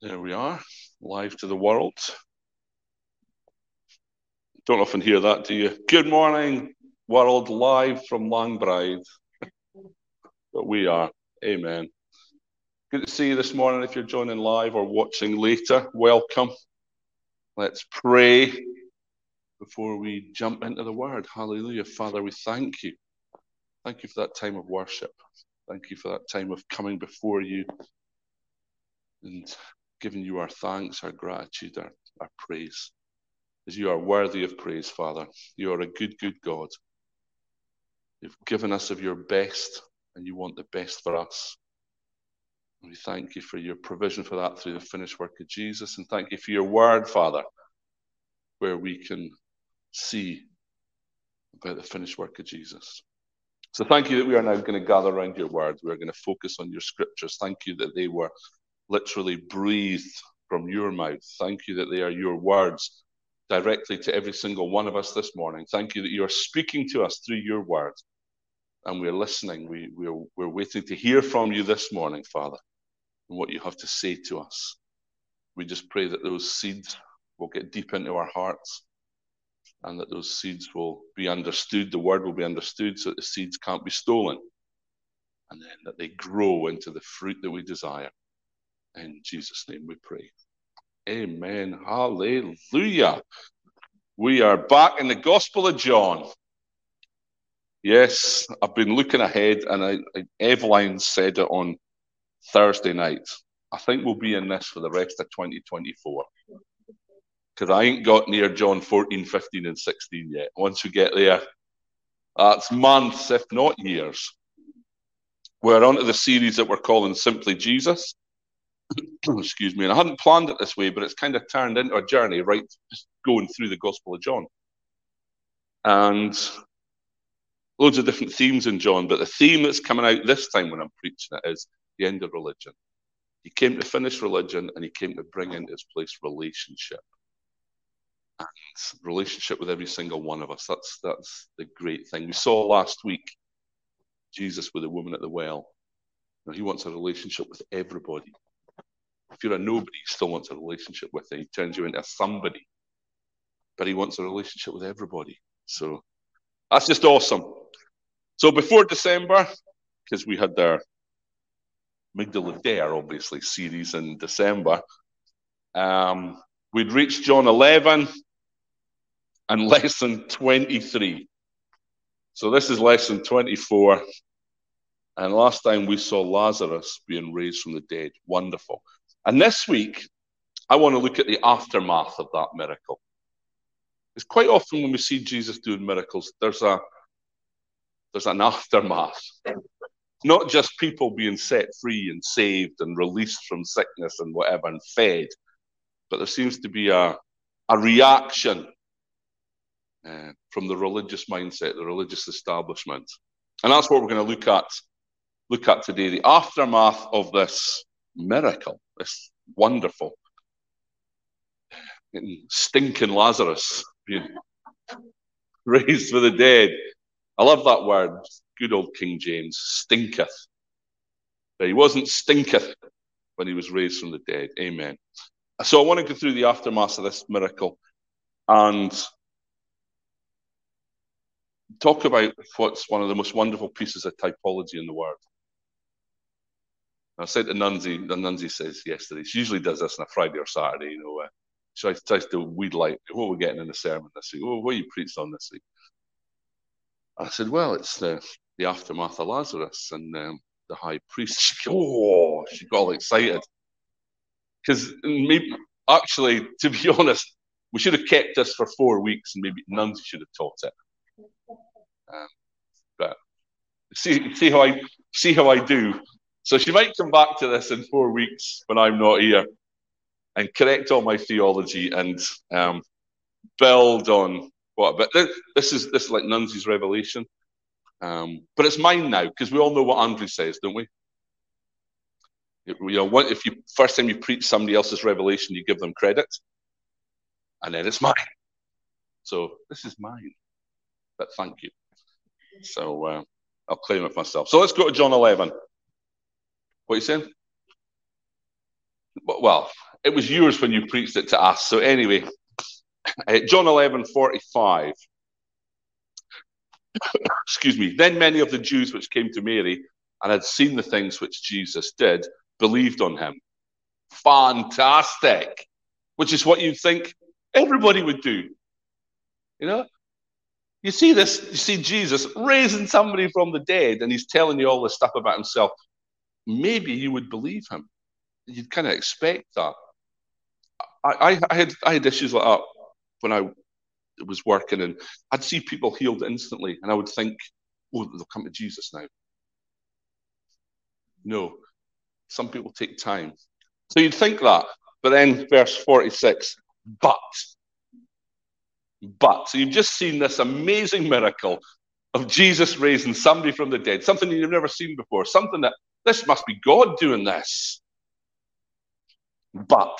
There we are, live to the world. Don't often hear that, do you? Good morning, world, live from Langbride. but we are. Amen. Good to see you this morning. If you're joining live or watching later, welcome. Let's pray before we jump into the word. Hallelujah. Father, we thank you. Thank you for that time of worship. Thank you for that time of coming before you and giving you our thanks, our gratitude, our, our praise. As you are worthy of praise, Father. You are a good, good God. You've given us of your best, and you want the best for us. We thank you for your provision for that through the finished work of Jesus. And thank you for your word, Father, where we can see about the finished work of Jesus. So thank you that we are now going to gather around your word. We're going to focus on your scriptures. Thank you that they were literally breathed from your mouth. Thank you that they are your words directly to every single one of us this morning. Thank you that you are speaking to us through your word. And we're listening. We, we're, we're waiting to hear from you this morning, Father, and what you have to say to us. We just pray that those seeds will get deep into our hearts and that those seeds will be understood. The word will be understood so that the seeds can't be stolen. And then that they grow into the fruit that we desire. In Jesus' name we pray. Amen. Hallelujah. We are back in the Gospel of John. Yes, I've been looking ahead, and I, I, said it on Thursday night. I think we'll be in this for the rest of 2024 because I ain't got near John 14, 15, and 16 yet. Once we get there, that's months, if not years. We're on to the series that we're calling Simply Jesus. excuse me, and I hadn't planned it this way, but it's kind of turned into a journey, right? Just going through the Gospel of John. And loads of different themes in John, but the theme that's coming out this time when I'm preaching it is the end of religion. He came to finish religion and he came to bring into its place relationship. And relationship with every single one of us. That's that's the great thing. We saw last week Jesus with the woman at the well. Now, he wants a relationship with everybody. If you're a nobody, he still wants a relationship with you. He turns you into somebody. But he wants a relationship with everybody. So that's just awesome. So before December, because we had our Migdal Eder, obviously, series in December, um, we'd reached John 11 and lesson 23. So this is lesson 24. And last time we saw Lazarus being raised from the dead. Wonderful. And this week, I want to look at the aftermath of that miracle. It's quite often when we see Jesus doing miracles, there's a there's an aftermath. Not just people being set free and saved and released from sickness and whatever and fed, but there seems to be a, a reaction uh, from the religious mindset, the religious establishment. And that's what we're going to look at look at today, the aftermath of this miracle. It's wonderful. Stinking Lazarus being raised for the dead. I love that word, good old King James, stinketh. But he wasn't stinketh when he was raised from the dead. Amen. So I want to go through the aftermath of this miracle and talk about what's one of the most wonderful pieces of typology in the world. I said to Nunzi, and Nunzi says yesterday, she usually does this on a Friday or Saturday, you know, uh, she tries to weed light, what we're we getting in the sermon this week? What, what you preached on this week? I said, well, it's the, the aftermath of Lazarus and um, the high priest. She, oh, she got all excited. Because maybe, actually, to be honest, we should have kept this for four weeks and maybe Nunzi should have taught it. Um, but see, see how I see how I do. So she might come back to this in four weeks when I'm not here and correct all my theology and um, build on what. But this, this is this is like Nunzi's revelation, um, but it's mine now because we all know what Andrew says, don't we? You know, if you first time you preach somebody else's revelation, you give them credit, and then it's mine. So this is mine, but thank you. So uh, I'll claim it myself. So let's go to John 11. What you saying? Well, it was yours when you preached it to us. So anyway, uh, John 11, 45. Excuse me. Then many of the Jews which came to Mary and had seen the things which Jesus did believed on him. Fantastic. Which is what you'd think everybody would do. You know? You see this, you see Jesus raising somebody from the dead, and he's telling you all this stuff about himself. Maybe you would believe him. You'd kind of expect that. I, I, I had I had issues like that when I was working, and I'd see people healed instantly, and I would think, "Oh, they'll come to Jesus now." No, some people take time. So you'd think that, but then verse forty-six, but, but. So you've just seen this amazing miracle of Jesus raising somebody from the dead, something you've never seen before, something that this must be God doing this. But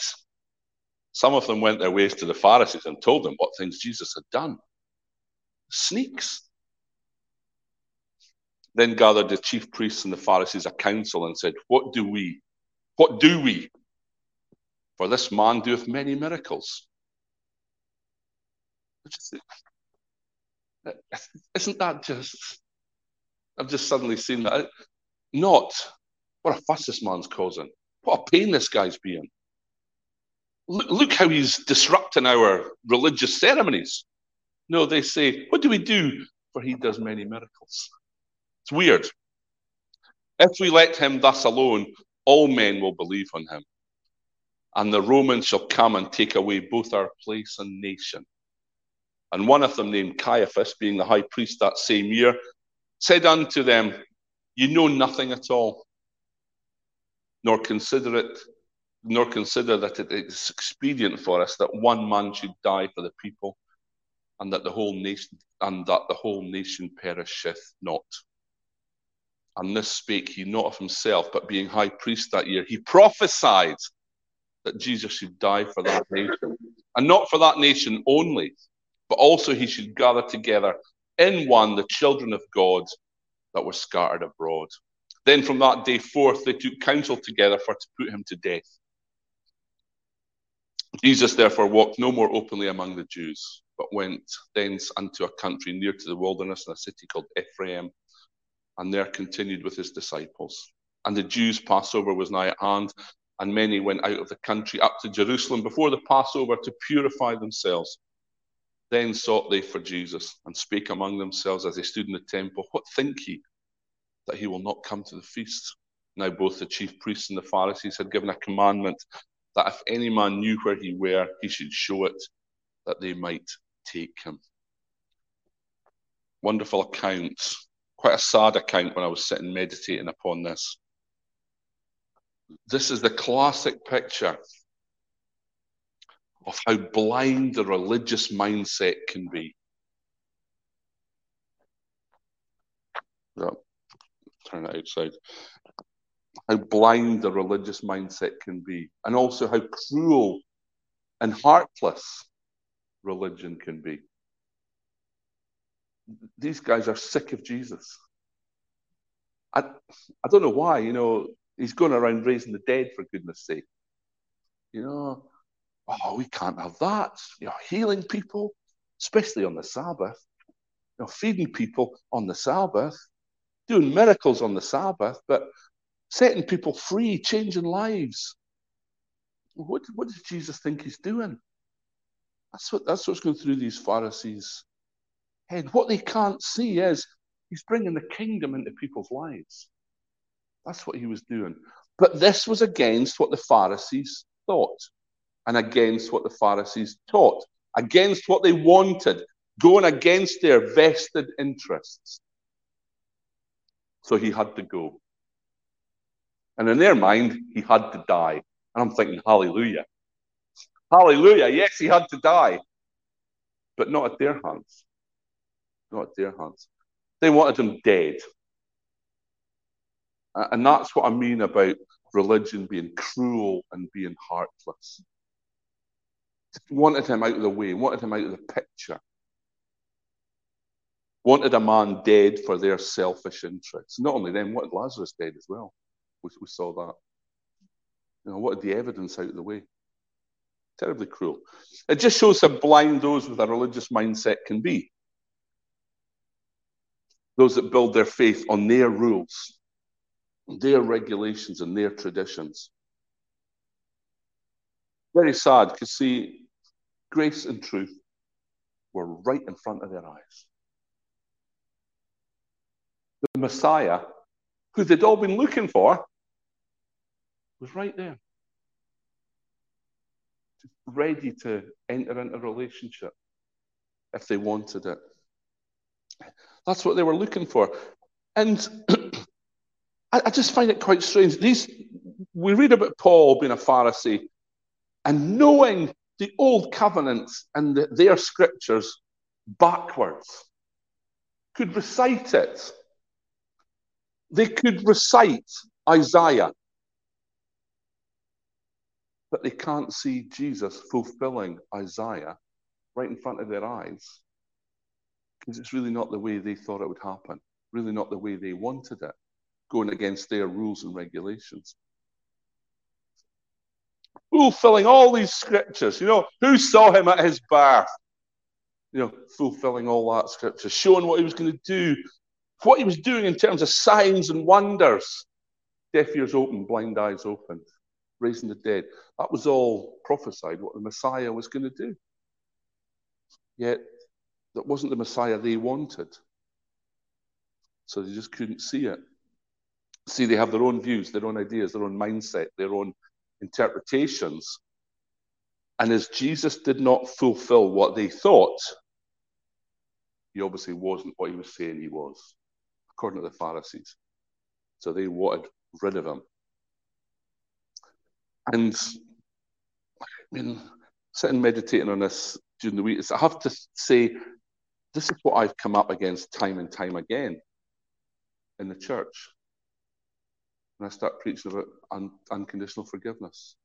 some of them went their ways to the Pharisees and told them what things Jesus had done. Sneaks. Then gathered the chief priests and the Pharisees a council and said, What do we? What do we? For this man doeth many miracles. Isn't that just? I've just suddenly seen that. Not what a fuss this man's causing. What a pain this guy's being look look how he's disrupting our religious ceremonies. No, they say, What do we do? For he does many miracles. It's weird. If we let him thus alone, all men will believe on him. And the Romans shall come and take away both our place and nation. And one of them, named Caiaphas, being the high priest that same year, said unto them, You know nothing at all, nor consider it nor consider that it is expedient for us that one man should die for the people, and that the whole nation and that the whole nation perisheth not. And this spake he not of himself, but being high priest that year, he prophesied that Jesus should die for that nation, and not for that nation only, but also he should gather together in one the children of God that were scattered abroad. Then from that day forth they took counsel together for to put him to death. Jesus therefore walked no more openly among the Jews, but went thence unto a country near to the wilderness in a city called Ephraim, and there continued with his disciples. And the Jews' Passover was nigh at hand, and many went out of the country up to Jerusalem before the Passover to purify themselves. Then sought they for Jesus, and spake among themselves as they stood in the temple, What think ye, that he will not come to the feast? Now both the chief priests and the Pharisees had given a commandment that if any man knew where he were, he should show it, that they might take him. Wonderful account, quite a sad account when I was sitting meditating upon this. This is the classic picture of how blind the religious mindset can be. Turn it outside how blind the religious mindset can be, and also how cruel and heartless religion can be. These guys are sick of Jesus. I, I don't know why, you know, he's going around raising the dead for goodness sake. You know, oh, we can't have that. You know, healing people, especially on the Sabbath, you know, feeding people on the Sabbath, doing miracles on the Sabbath, but setting people free, changing lives. What, what does Jesus think he's doing? That's what that's what's going through these Pharisees' head. What they can't see is he's bringing the kingdom into people's lives. That's what he was doing. But this was against what the Pharisees thought and against what the Pharisees taught, against what they wanted, going against their vested interests. So he had to go. And in their mind, he had to die. And I'm thinking, hallelujah. Hallelujah. Yes, he had to die. But not at their hands. Not at their hands. They wanted him dead. And that's what I mean about religion being cruel and being heartless. Wanted him out of the way, wanted him out of the picture. Wanted a man dead for their selfish interests. Not only them, wanted Lazarus dead as well. We, we saw that. You know, what did the evidence out of the way? Terribly cruel. It just shows how blind those with a religious mindset can be. Those that build their faith on their rules, their regulations, and their traditions. Very sad because, see, grace and truth were right in front of their eyes. The Messiah, who they'd all been looking for, was right there. Ready to enter into a relationship if they wanted it. That's what they were looking for. And I, I, just find it quite strange. These we read about Paul being a Pharisee and knowing the old covenants and the, their scriptures backwards, could recite it. They could recite Isaiah, but they can't see Jesus fulfilling Isaiah right in front of their eyes because it's really not the way they thought it would happen, really not the way they wanted it, going against their rules and regulations. Fulfilling all these scriptures. You know, who saw him at his birth? You know, fulfilling all that scripture, showing what he was going to do, what he was doing in terms of signs and wonders. Deaf ears open, blind eyes opened, raising the dead. That was all prophesied what the Messiah was going to do. Yet that wasn't the Messiah they wanted. So they just couldn't see it. See, they have their own views, their own ideas, their own mindset, their own interpretations. And as Jesus did not fulfill what they thought, he obviously wasn't what he was saying he was, according to the Pharisees. So they wanted rid of him. And I mean, sitting meditating on this during the week, I have to say this is what I've come up against time and time again in the church. And I start preaching about un- unconditional forgiveness,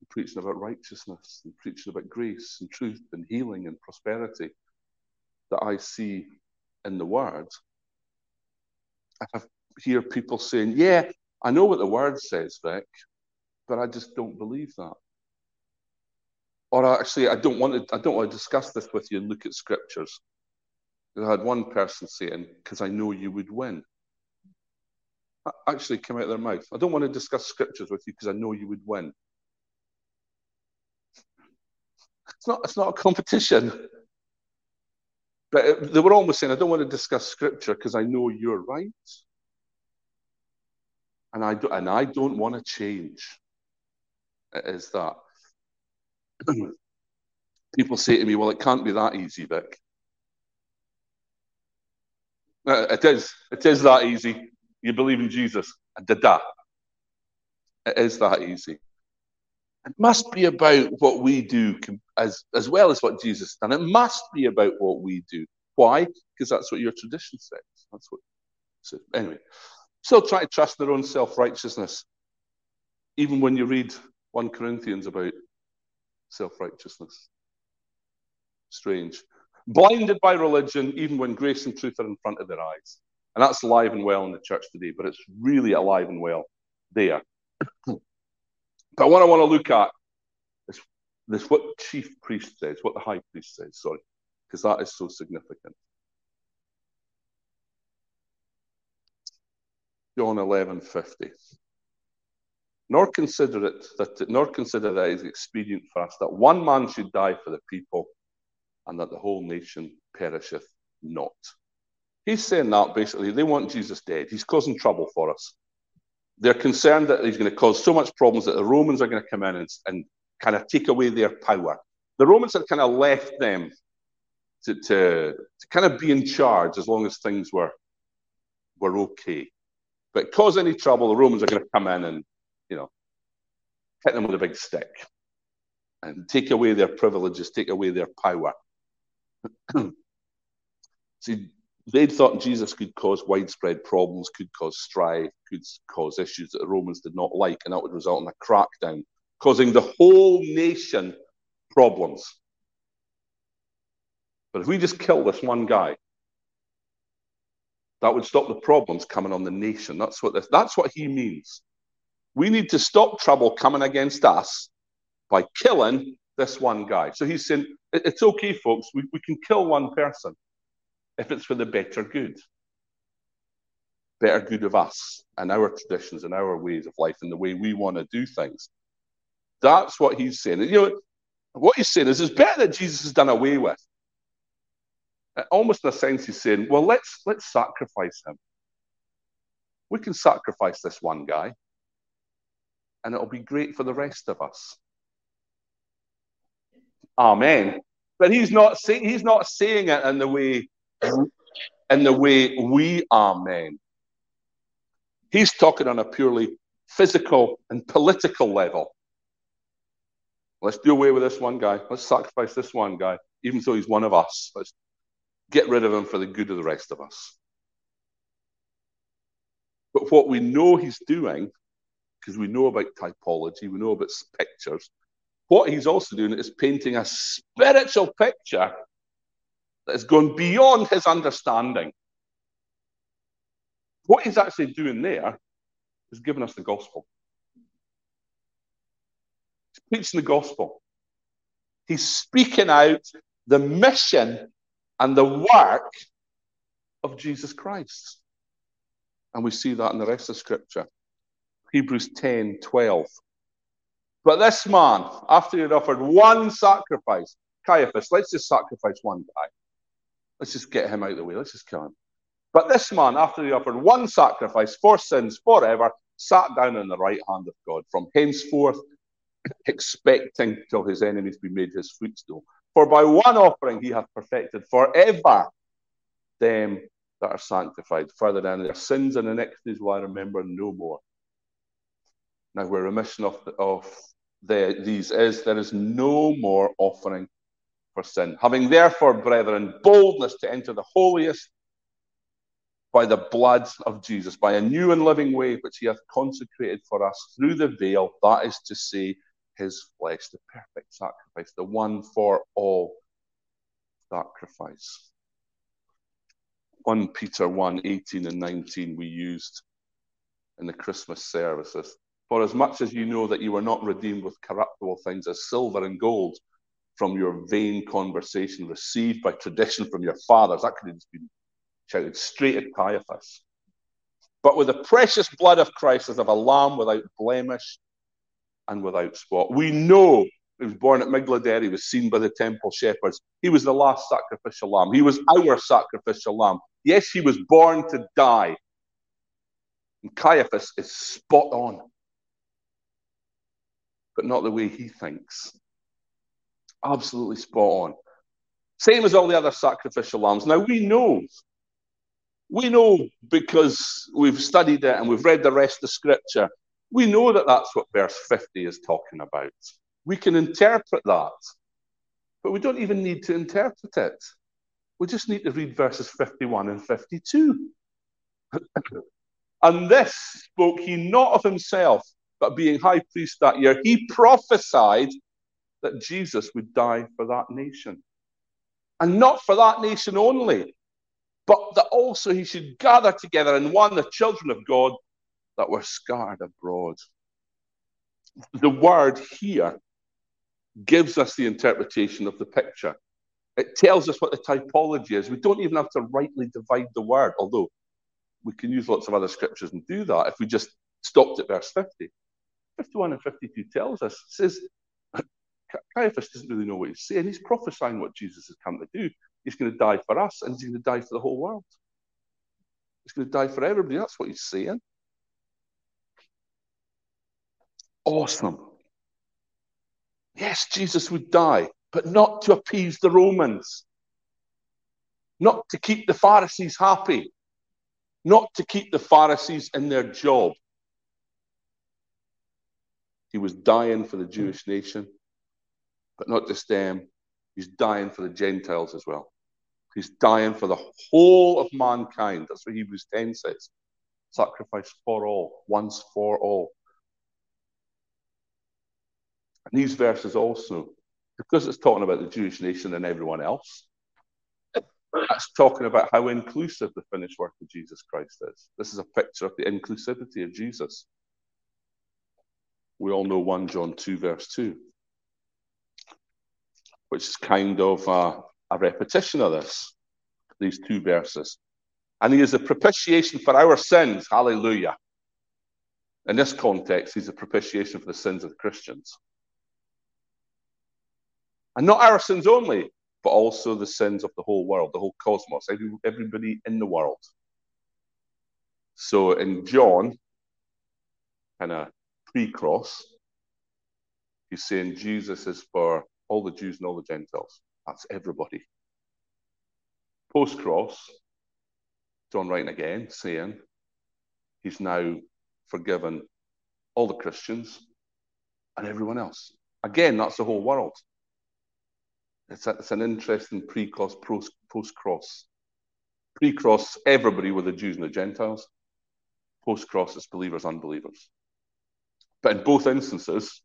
and preaching about righteousness, and preaching about grace and truth and healing and prosperity that I see in the Word. I hear people saying, Yeah, I know what the Word says, Vic, but I just don't believe that. Or actually, I don't want to. I don't want to discuss this with you and look at scriptures. I had one person saying, because I know you would win. Actually, came out of their mouth. I don't want to discuss scriptures with you because I know you would win. It's not, it's not a competition. But they were almost saying, I don't want to discuss scripture because I know you're right. And I, do, and I don't want to change. It is that. People say to me, well, it can't be that easy, Vic. Uh, it is. It is that easy. You believe in Jesus. Did that. It is that easy. It must be about what we do as, as well as what Jesus done. It must be about what we do. Why? Because that's what your tradition says. That's what. So anyway, still try to trust their own self righteousness, even when you read one Corinthians about self righteousness. Strange blinded by religion, even when grace and truth are in front of their eyes. And that's alive and well in the church today, but it's really alive and well there. But what I want to look at is what chief priest says, what the high priest says, sorry, because that is so significant. John 11, 50. Nor consider it that nor consider that it is expedient for us that one man should die for the people and that the whole nation perisheth not. He's saying that basically they want Jesus dead. He's causing trouble for us. They're concerned that he's going to cause so much problems that the Romans are going to come in and, and kind of take away their power. The Romans had kind of left them to, to, to kind of be in charge as long as things were, were okay. But cause any trouble, the Romans are going to come in and, you know, hit them with a big stick and take away their privileges, take away their power. See, they'd thought Jesus could cause widespread problems, could cause strife, could cause issues that the Romans did not like, and that would result in a crackdown, causing the whole nation problems. But if we just kill this one guy, that would stop the problems coming on the nation. That's what this, that's what he means. We need to stop trouble coming against us by killing this one guy. So he's saying, it's okay, folks, we, we can kill one person if it's for the better good. Better good of us and our traditions and our ways of life and the way we want to do things. That's what he's saying. You know, what he's saying is it's better that Jesus has done away with. Uh, almost in a sense, he's saying, well, let's let's sacrifice him. We can sacrifice this one guy, and it'll be great for the rest of us. Amen. But he's not saying he's not saying it in the way in the way we are men. He's talking on a purely physical and political level. Let's do away with this one guy. Let's sacrifice this one guy, even though he's one of us. Let's get rid of him for the good of the rest of us. But what we know he's doing, because we know about typology, we know about pictures, what he's also doing is painting a spiritual picture that has gone beyond his understanding. What he's actually doing there is giving us the gospel. He's preaching the gospel. He's speaking out the mission and the work of Jesus Christ. And we see that in the rest of Scripture. Hebrews 10 12. But this man, after he had offered one sacrifice, Caiaphas, let's just sacrifice one guy. Let's just get him out of the way. Let's just kill him. But this man, after he offered one sacrifice for sins forever, sat down on the right hand of God, from henceforth expecting till his enemies be made his footstool. For by one offering he hath perfected forever them that are sanctified. Further down, their sins and iniquities will I remember no more. Now, where remission of, of the, these is there is no more offering for sin. Having therefore, brethren, boldness to enter the holiest by the blood of Jesus, by a new and living way which he hath consecrated for us through the veil, that is to say, his flesh, the perfect sacrifice, the one for all sacrifice. 1 Peter 1 18 and 19 we used in the Christmas services. For as much as you know that you were not redeemed with corruptible things as silver and gold from your vain conversation received by tradition from your fathers, that could have just been shouted straight at Caiaphas. But with the precious blood of Christ as of a lamb without blemish and without spot. We know he was born at Migdal he was seen by the temple shepherds. He was the last sacrificial lamb. He was our sacrificial lamb. Yes, he was born to die. And Caiaphas is spot on but not the way he thinks. Absolutely spot on. Same as all the other sacrificial lambs. Now we know, we know because we've studied it and we've read the rest of Scripture, we know that that's what verse 50 is talking about. We can interpret that, but we don't even need to interpret it. We just need to read verses 51 and 52. and this spoke he not of himself, but being high priest that year, he prophesied that Jesus would die for that nation. And not for that nation only, but that also he should gather together in one the children of God that were scattered abroad. The word here gives us the interpretation of the picture. It tells us what the typology is. We don't even have to rightly divide the word, although we can use lots of other scriptures and do that if we just stopped at verse 50. 51 and 52 tells us, says, Caiaphas doesn't really know what he's saying. He's prophesying what Jesus has come to do. He's going to die for us and he's going to die for the whole world. He's going to die for everybody. That's what he's saying. Awesome. Yes, Jesus would die, but not to appease the Romans, not to keep the Pharisees happy, not to keep the Pharisees in their job. He was dying for the Jewish nation, but not just them. He's dying for the Gentiles as well. He's dying for the whole of mankind. That's what Hebrews 10 says. Sacrifice for all, once for all. And these verses also, because it's talking about the Jewish nation and everyone else, that's talking about how inclusive the finished work of Jesus Christ is. This is a picture of the inclusivity of Jesus. We all know 1 John 2, verse 2. Which is kind of a, a repetition of this, these two verses. And he is a propitiation for our sins. Hallelujah. In this context, he's a propitiation for the sins of the Christians. And not our sins only, but also the sins of the whole world, the whole cosmos, every, everybody in the world. So in John, kind of pre cross, he's saying Jesus is for all the Jews and all the Gentiles. That's everybody. Post cross, John writing again, saying he's now forgiven all the Christians and everyone else. Again, that's the whole world. It's, a, it's an interesting pre-cross, post-cross. Pre-cross, everybody with the Jews and the Gentiles. Post-cross, it's believers, unbelievers. But in both instances,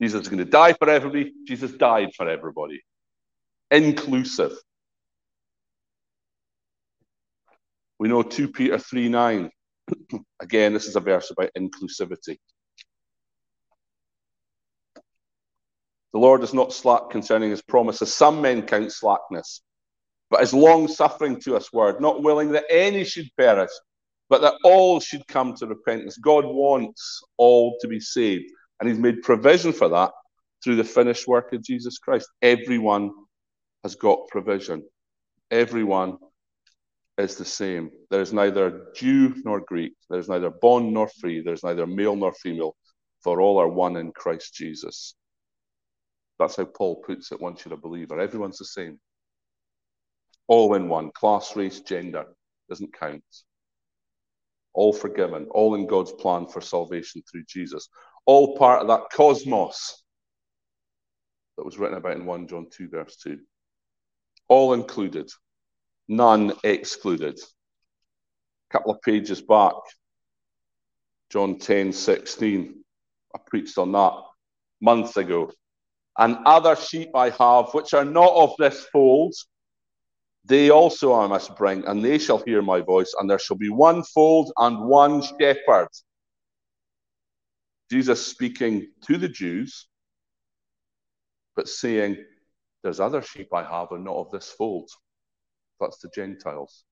Jesus is going to die for everybody. Jesus died for everybody. Inclusive. We know 2 Peter 3 9. Again, this is a verse about inclusivity. The Lord is not slack concerning his promises. Some men count slackness, but is long suffering to us word, not willing that any should perish, but that all should come to repentance. God wants all to be saved, and he's made provision for that through the finished work of Jesus Christ. Everyone has got provision. Everyone is the same. There is neither Jew nor Greek. There is neither bond nor free. There is neither male nor female, for all are one in Christ Jesus. That's how Paul puts it once you're a believer. Everyone's the same. All in one. Class, race, gender doesn't count. All forgiven. All in God's plan for salvation through Jesus. All part of that cosmos that was written about in 1 John 2, verse 2. All included none excluded. A couple of pages back, John 10 16. I preached on that months ago. And other sheep I have, which are not of this fold, they also I must bring, and they shall hear my voice, and there shall be one fold and one shepherd. Jesus speaking to the Jews, but saying, There's other sheep I have, and not of this fold. That's the Gentiles.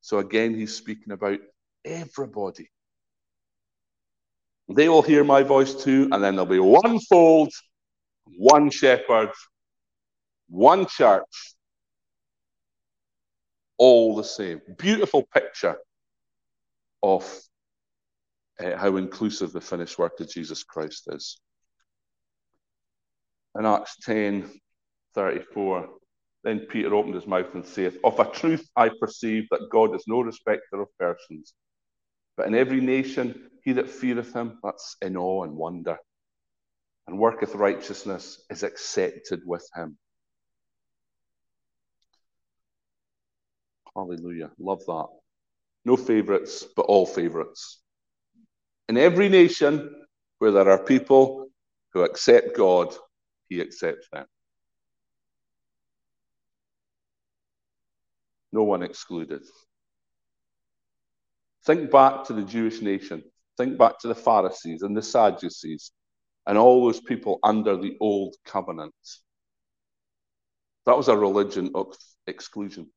So again, he's speaking about everybody. They will hear my voice too, and then there'll be one fold, one shepherd, one church, all the same. Beautiful picture of uh, how inclusive the finished work of Jesus Christ is. In Acts 10 34, then Peter opened his mouth and saith, Of a truth I perceive that God is no respecter of persons, but in every nation he that feareth him, that's in awe and wonder, and worketh righteousness is accepted with him. Hallelujah. Love that. No favorites, but all favorites. In every nation where there are people who accept God, he accepts them. no one excluded. Think back to the Jewish nation. Think back to the Pharisees and the Sadducees and all those people under the old covenant. That was a religion of exclusion.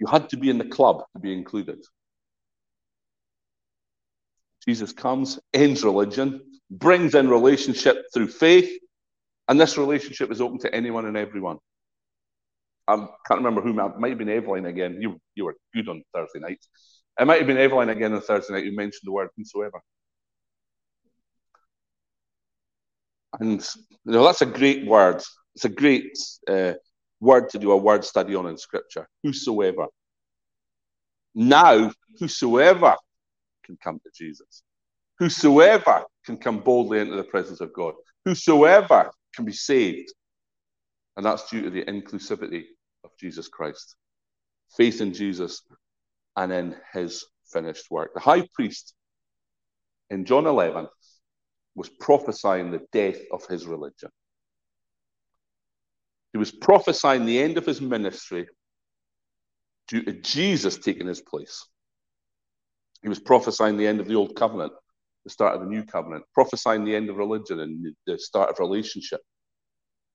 You had to be in the club to be included. Jesus comes, ends religion, brings in relationship through faith, and this relationship is open to anyone and everyone. I can't remember who, it might have been Evelyn again. You, you were good on Thursday night. It might have been Evelyn again on Thursday night who mentioned the word whosoever. And you know that's a great word. It's a great uh, word to do a word study on in Scripture. Whosoever. Now, whosoever can come to Jesus. Whosoever can come boldly into the presence of God. Whosoever can be saved. And that's due to the inclusivity of Jesus Christ. Faith in Jesus and in his finished work. The high priest in John 11 was prophesying the death of his religion. He was prophesying the end of his ministry due to Jesus taking his place. He was prophesying the end of the old covenant, the start of the new covenant, prophesying the end of religion and the start of relationship.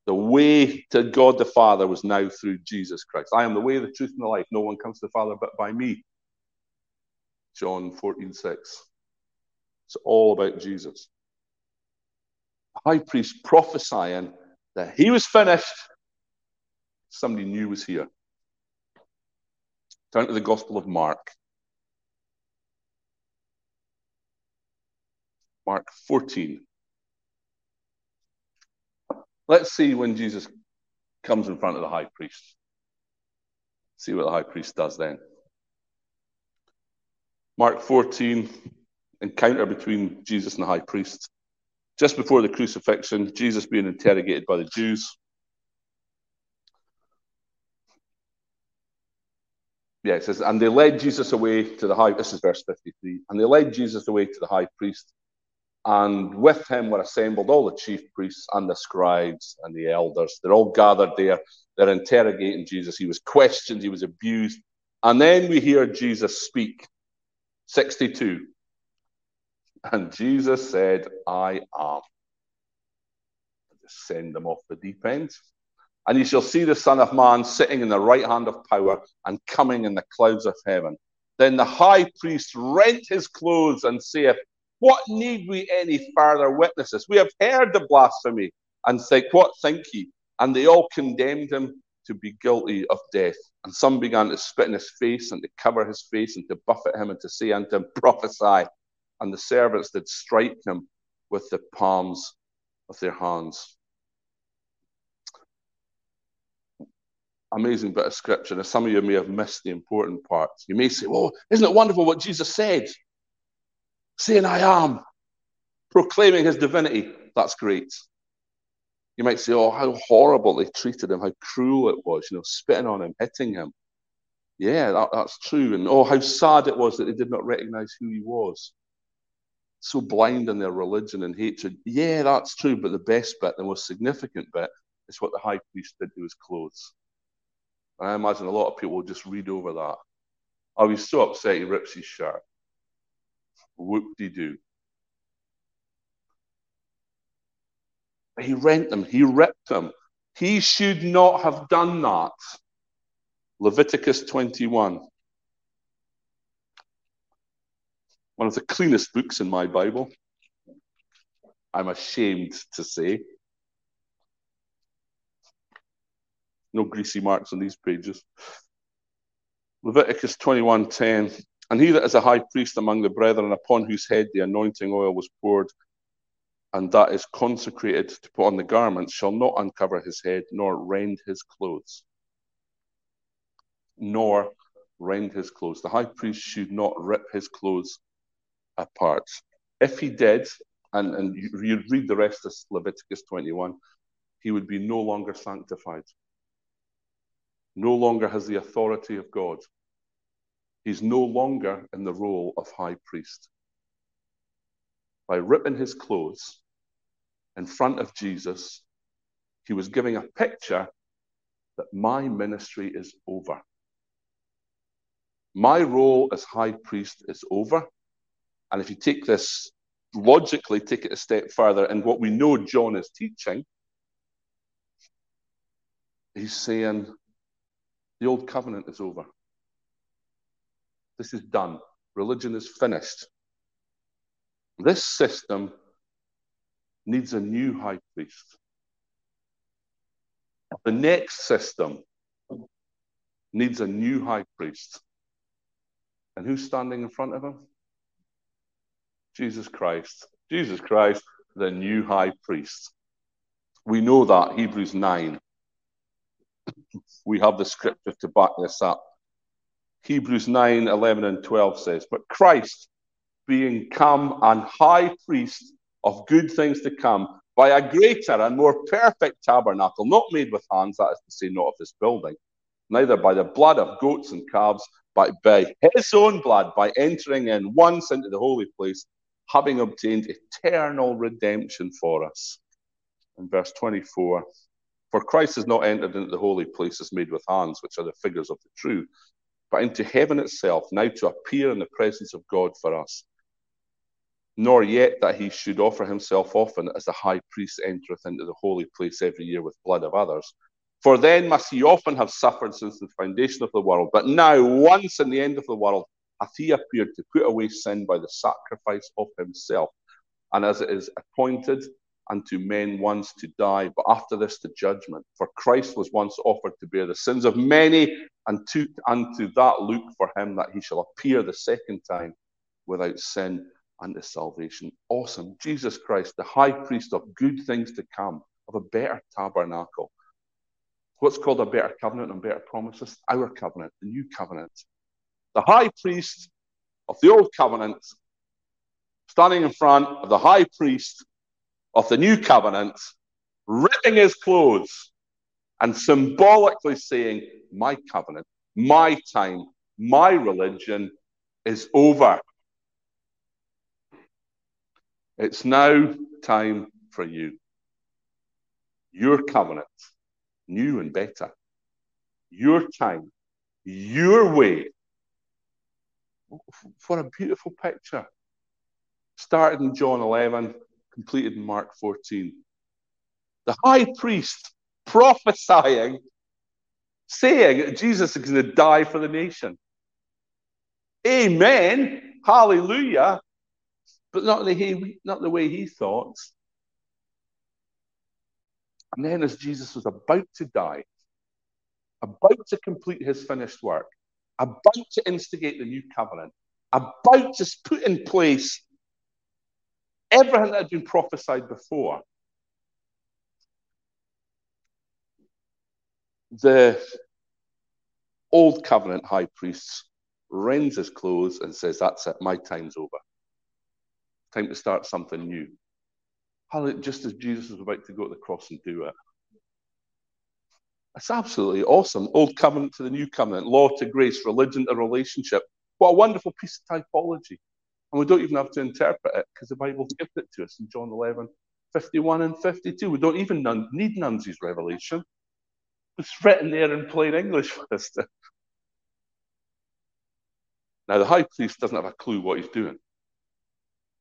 The way to God the Father was now through Jesus Christ. I am the way, the truth, and the life. No one comes to the Father but by me. John 14, 6. It's all about Jesus. The high priest prophesying that he was finished. Somebody new was here. Turn to the Gospel of Mark. Mark 14. Let's see when Jesus comes in front of the high priest. See what the high priest does then. Mark 14, encounter between Jesus and the high priest. Just before the crucifixion, Jesus being interrogated by the Jews. Yeah, it says, and they led Jesus away to the high. This is verse 53. And they led Jesus away to the high priest and with him were assembled all the chief priests and the scribes and the elders. They're all gathered there. They're interrogating Jesus. He was questioned, he was abused. And then we hear Jesus speak. 62. And Jesus said, I am. Send them off the deep end. And you shall see the Son of Man sitting in the right hand of power and coming in the clouds of heaven. Then the high priest rent his clothes and saith, what need we any further witnesses? We have heard the blasphemy and think, What think ye? And they all condemned him to be guilty of death. And some began to spit in his face and to cover his face and to buffet him and to say unto him, Prophesy. And the servants did strike him with the palms of their hands. Amazing bit of scripture. Now, some of you may have missed the important parts. You may say, Well, isn't it wonderful what Jesus said? saying, I am, proclaiming his divinity. That's great. You might say, oh, how horrible they treated him, how cruel it was, you know, spitting on him, hitting him. Yeah, that, that's true. And oh, how sad it was that they did not recognize who he was. So blind in their religion and hatred. Yeah, that's true. But the best bit, the most significant bit, is what the high priest did to his clothes. I imagine a lot of people will just read over that. I was so upset he rips his shirt. Whoop-de-doo. He rent them. He ripped them. He should not have done that. Leviticus 21. One of the cleanest books in my Bible. I'm ashamed to say. No greasy marks on these pages. Leviticus 21:10 and he that is a high priest among the brethren, upon whose head the anointing oil was poured, and that is consecrated to put on the garments, shall not uncover his head, nor rend his clothes. Nor rend his clothes. The high priest should not rip his clothes apart. If he did, and, and you, you read the rest of Leviticus 21, he would be no longer sanctified. No longer has the authority of God He's no longer in the role of high priest. By ripping his clothes in front of Jesus, he was giving a picture that my ministry is over. My role as high priest is over. And if you take this logically, take it a step further, and what we know John is teaching, he's saying the old covenant is over. This is done. Religion is finished. This system needs a new high priest. The next system needs a new high priest. And who's standing in front of him? Jesus Christ. Jesus Christ, the new high priest. We know that, Hebrews 9. We have the scripture to back this up. Hebrews 9, 11, and 12 says, But Christ, being come and high priest of good things to come, by a greater and more perfect tabernacle, not made with hands, that is to say, not of this building, neither by the blood of goats and calves, but by his own blood, by entering in once into the holy place, having obtained eternal redemption for us. In verse 24, for Christ has not entered into the holy places made with hands, which are the figures of the true, but into heaven itself, now to appear in the presence of God for us. nor yet that he should offer himself often as the high priest entereth into the holy place every year with blood of others. For then must he often have suffered since the foundation of the world. But now, once in the end of the world, hath he appeared to put away sin by the sacrifice of himself. And as it is appointed unto men once to die, but after this the judgment. For Christ was once offered to bear the sins of many, and to, unto that look for him that he shall appear the second time without sin unto salvation. Awesome. Jesus Christ, the high priest of good things to come, of a better tabernacle. What's called a better covenant and better promises? Our covenant, the new covenant. The high priest of the old covenant, standing in front of the high priest of the new covenant, ripping his clothes and symbolically saying, My covenant, my time, my religion is over. It's now time for you. Your covenant, new and better. Your time, your way. What a beautiful picture. Started in John 11, completed in Mark 14. The high priest prophesying, saying that Jesus is going to die for the nation. Amen. Hallelujah but not the, he, not the way he thought. And then, as Jesus was about to die, about to complete his finished work, about to instigate the new covenant, about to put in place everything that had been prophesied before, the old covenant high priest rends his clothes and says, That's it, my time's over time to start something new. Just as Jesus was about to go to the cross and do it. It's absolutely awesome. Old covenant to the new covenant, law to grace, religion to relationship. What a wonderful piece of typology. And we don't even have to interpret it because the Bible gives it to us in John 11, 51 and 52. We don't even need Nunzi's revelation. It's written there in plain English for us. To... Now, the high priest doesn't have a clue what he's doing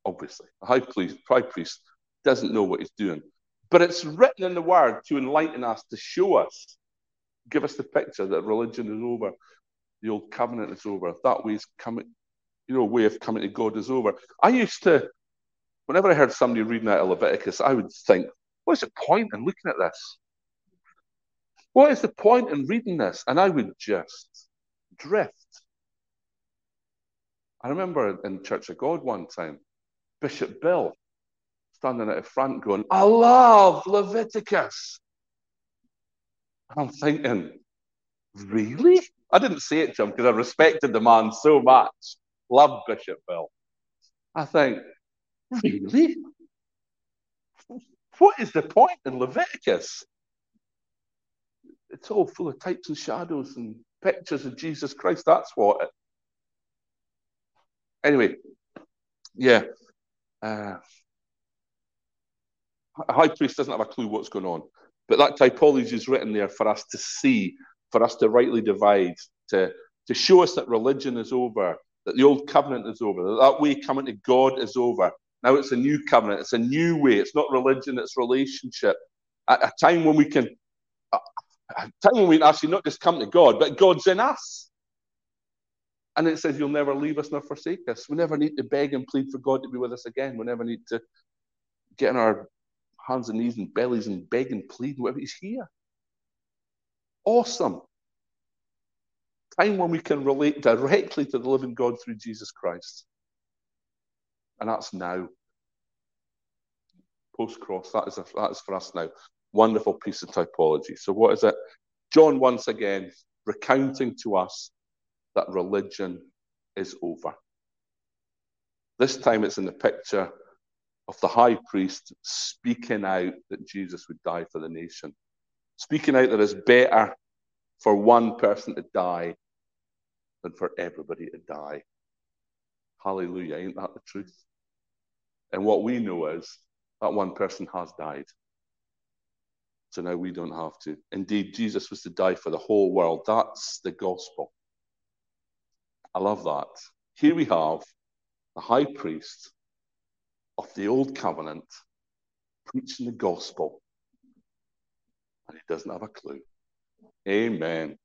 obviously. The high priest, high priest doesn't know what he's doing. But it's written in the word to enlighten us, to show us, give us the picture that religion is over, the old covenant is over, that way is coming, you know, way of coming to God is over. I used to, whenever I heard somebody reading out of Leviticus, I would think, what's the point in looking at this? What is the point in reading this? And I would just drift. I remember in Church of God one time, Bishop Bill standing at the front going, I love Leviticus. I'm thinking, really? I didn't say it to him because I respected the man so much. Love Bishop Bill. I think, really? What is the point in Leviticus? It's all full of types and shadows and pictures of Jesus Christ. That's what it. Anyway, yeah, uh, high priest doesn't have a clue what's going on. But that typology is written there for us to see, for us to rightly divide, to, to show us that religion is over, that the old covenant is over, that that way coming to God is over. Now it's a new covenant, it's a new way. It's not religion, it's relationship. At a time when we can, a time when we can actually not just come to God, but God's in us. And it says, You'll never leave us nor forsake us. We never need to beg and plead for God to be with us again. We never need to get on our hands and knees and bellies and beg and plead. Whatever. He's here. Awesome. Time when we can relate directly to the living God through Jesus Christ. And that's now. Post cross, that is, a, that is for us now. Wonderful piece of typology. So, what is it? John, once again, recounting to us that religion is over. This time it's in the picture of the high priest speaking out that Jesus would die for the nation, speaking out that it's better for one person to die than for everybody to die. Hallelujah. Ain't that the truth? And what we know is that one person has died. So now we don't have to. Indeed, Jesus was to die for the whole world. That's the gospel. I love that. Here we have the high priest of the old covenant, preaching the gospel, and he doesn't have a clue. Amen.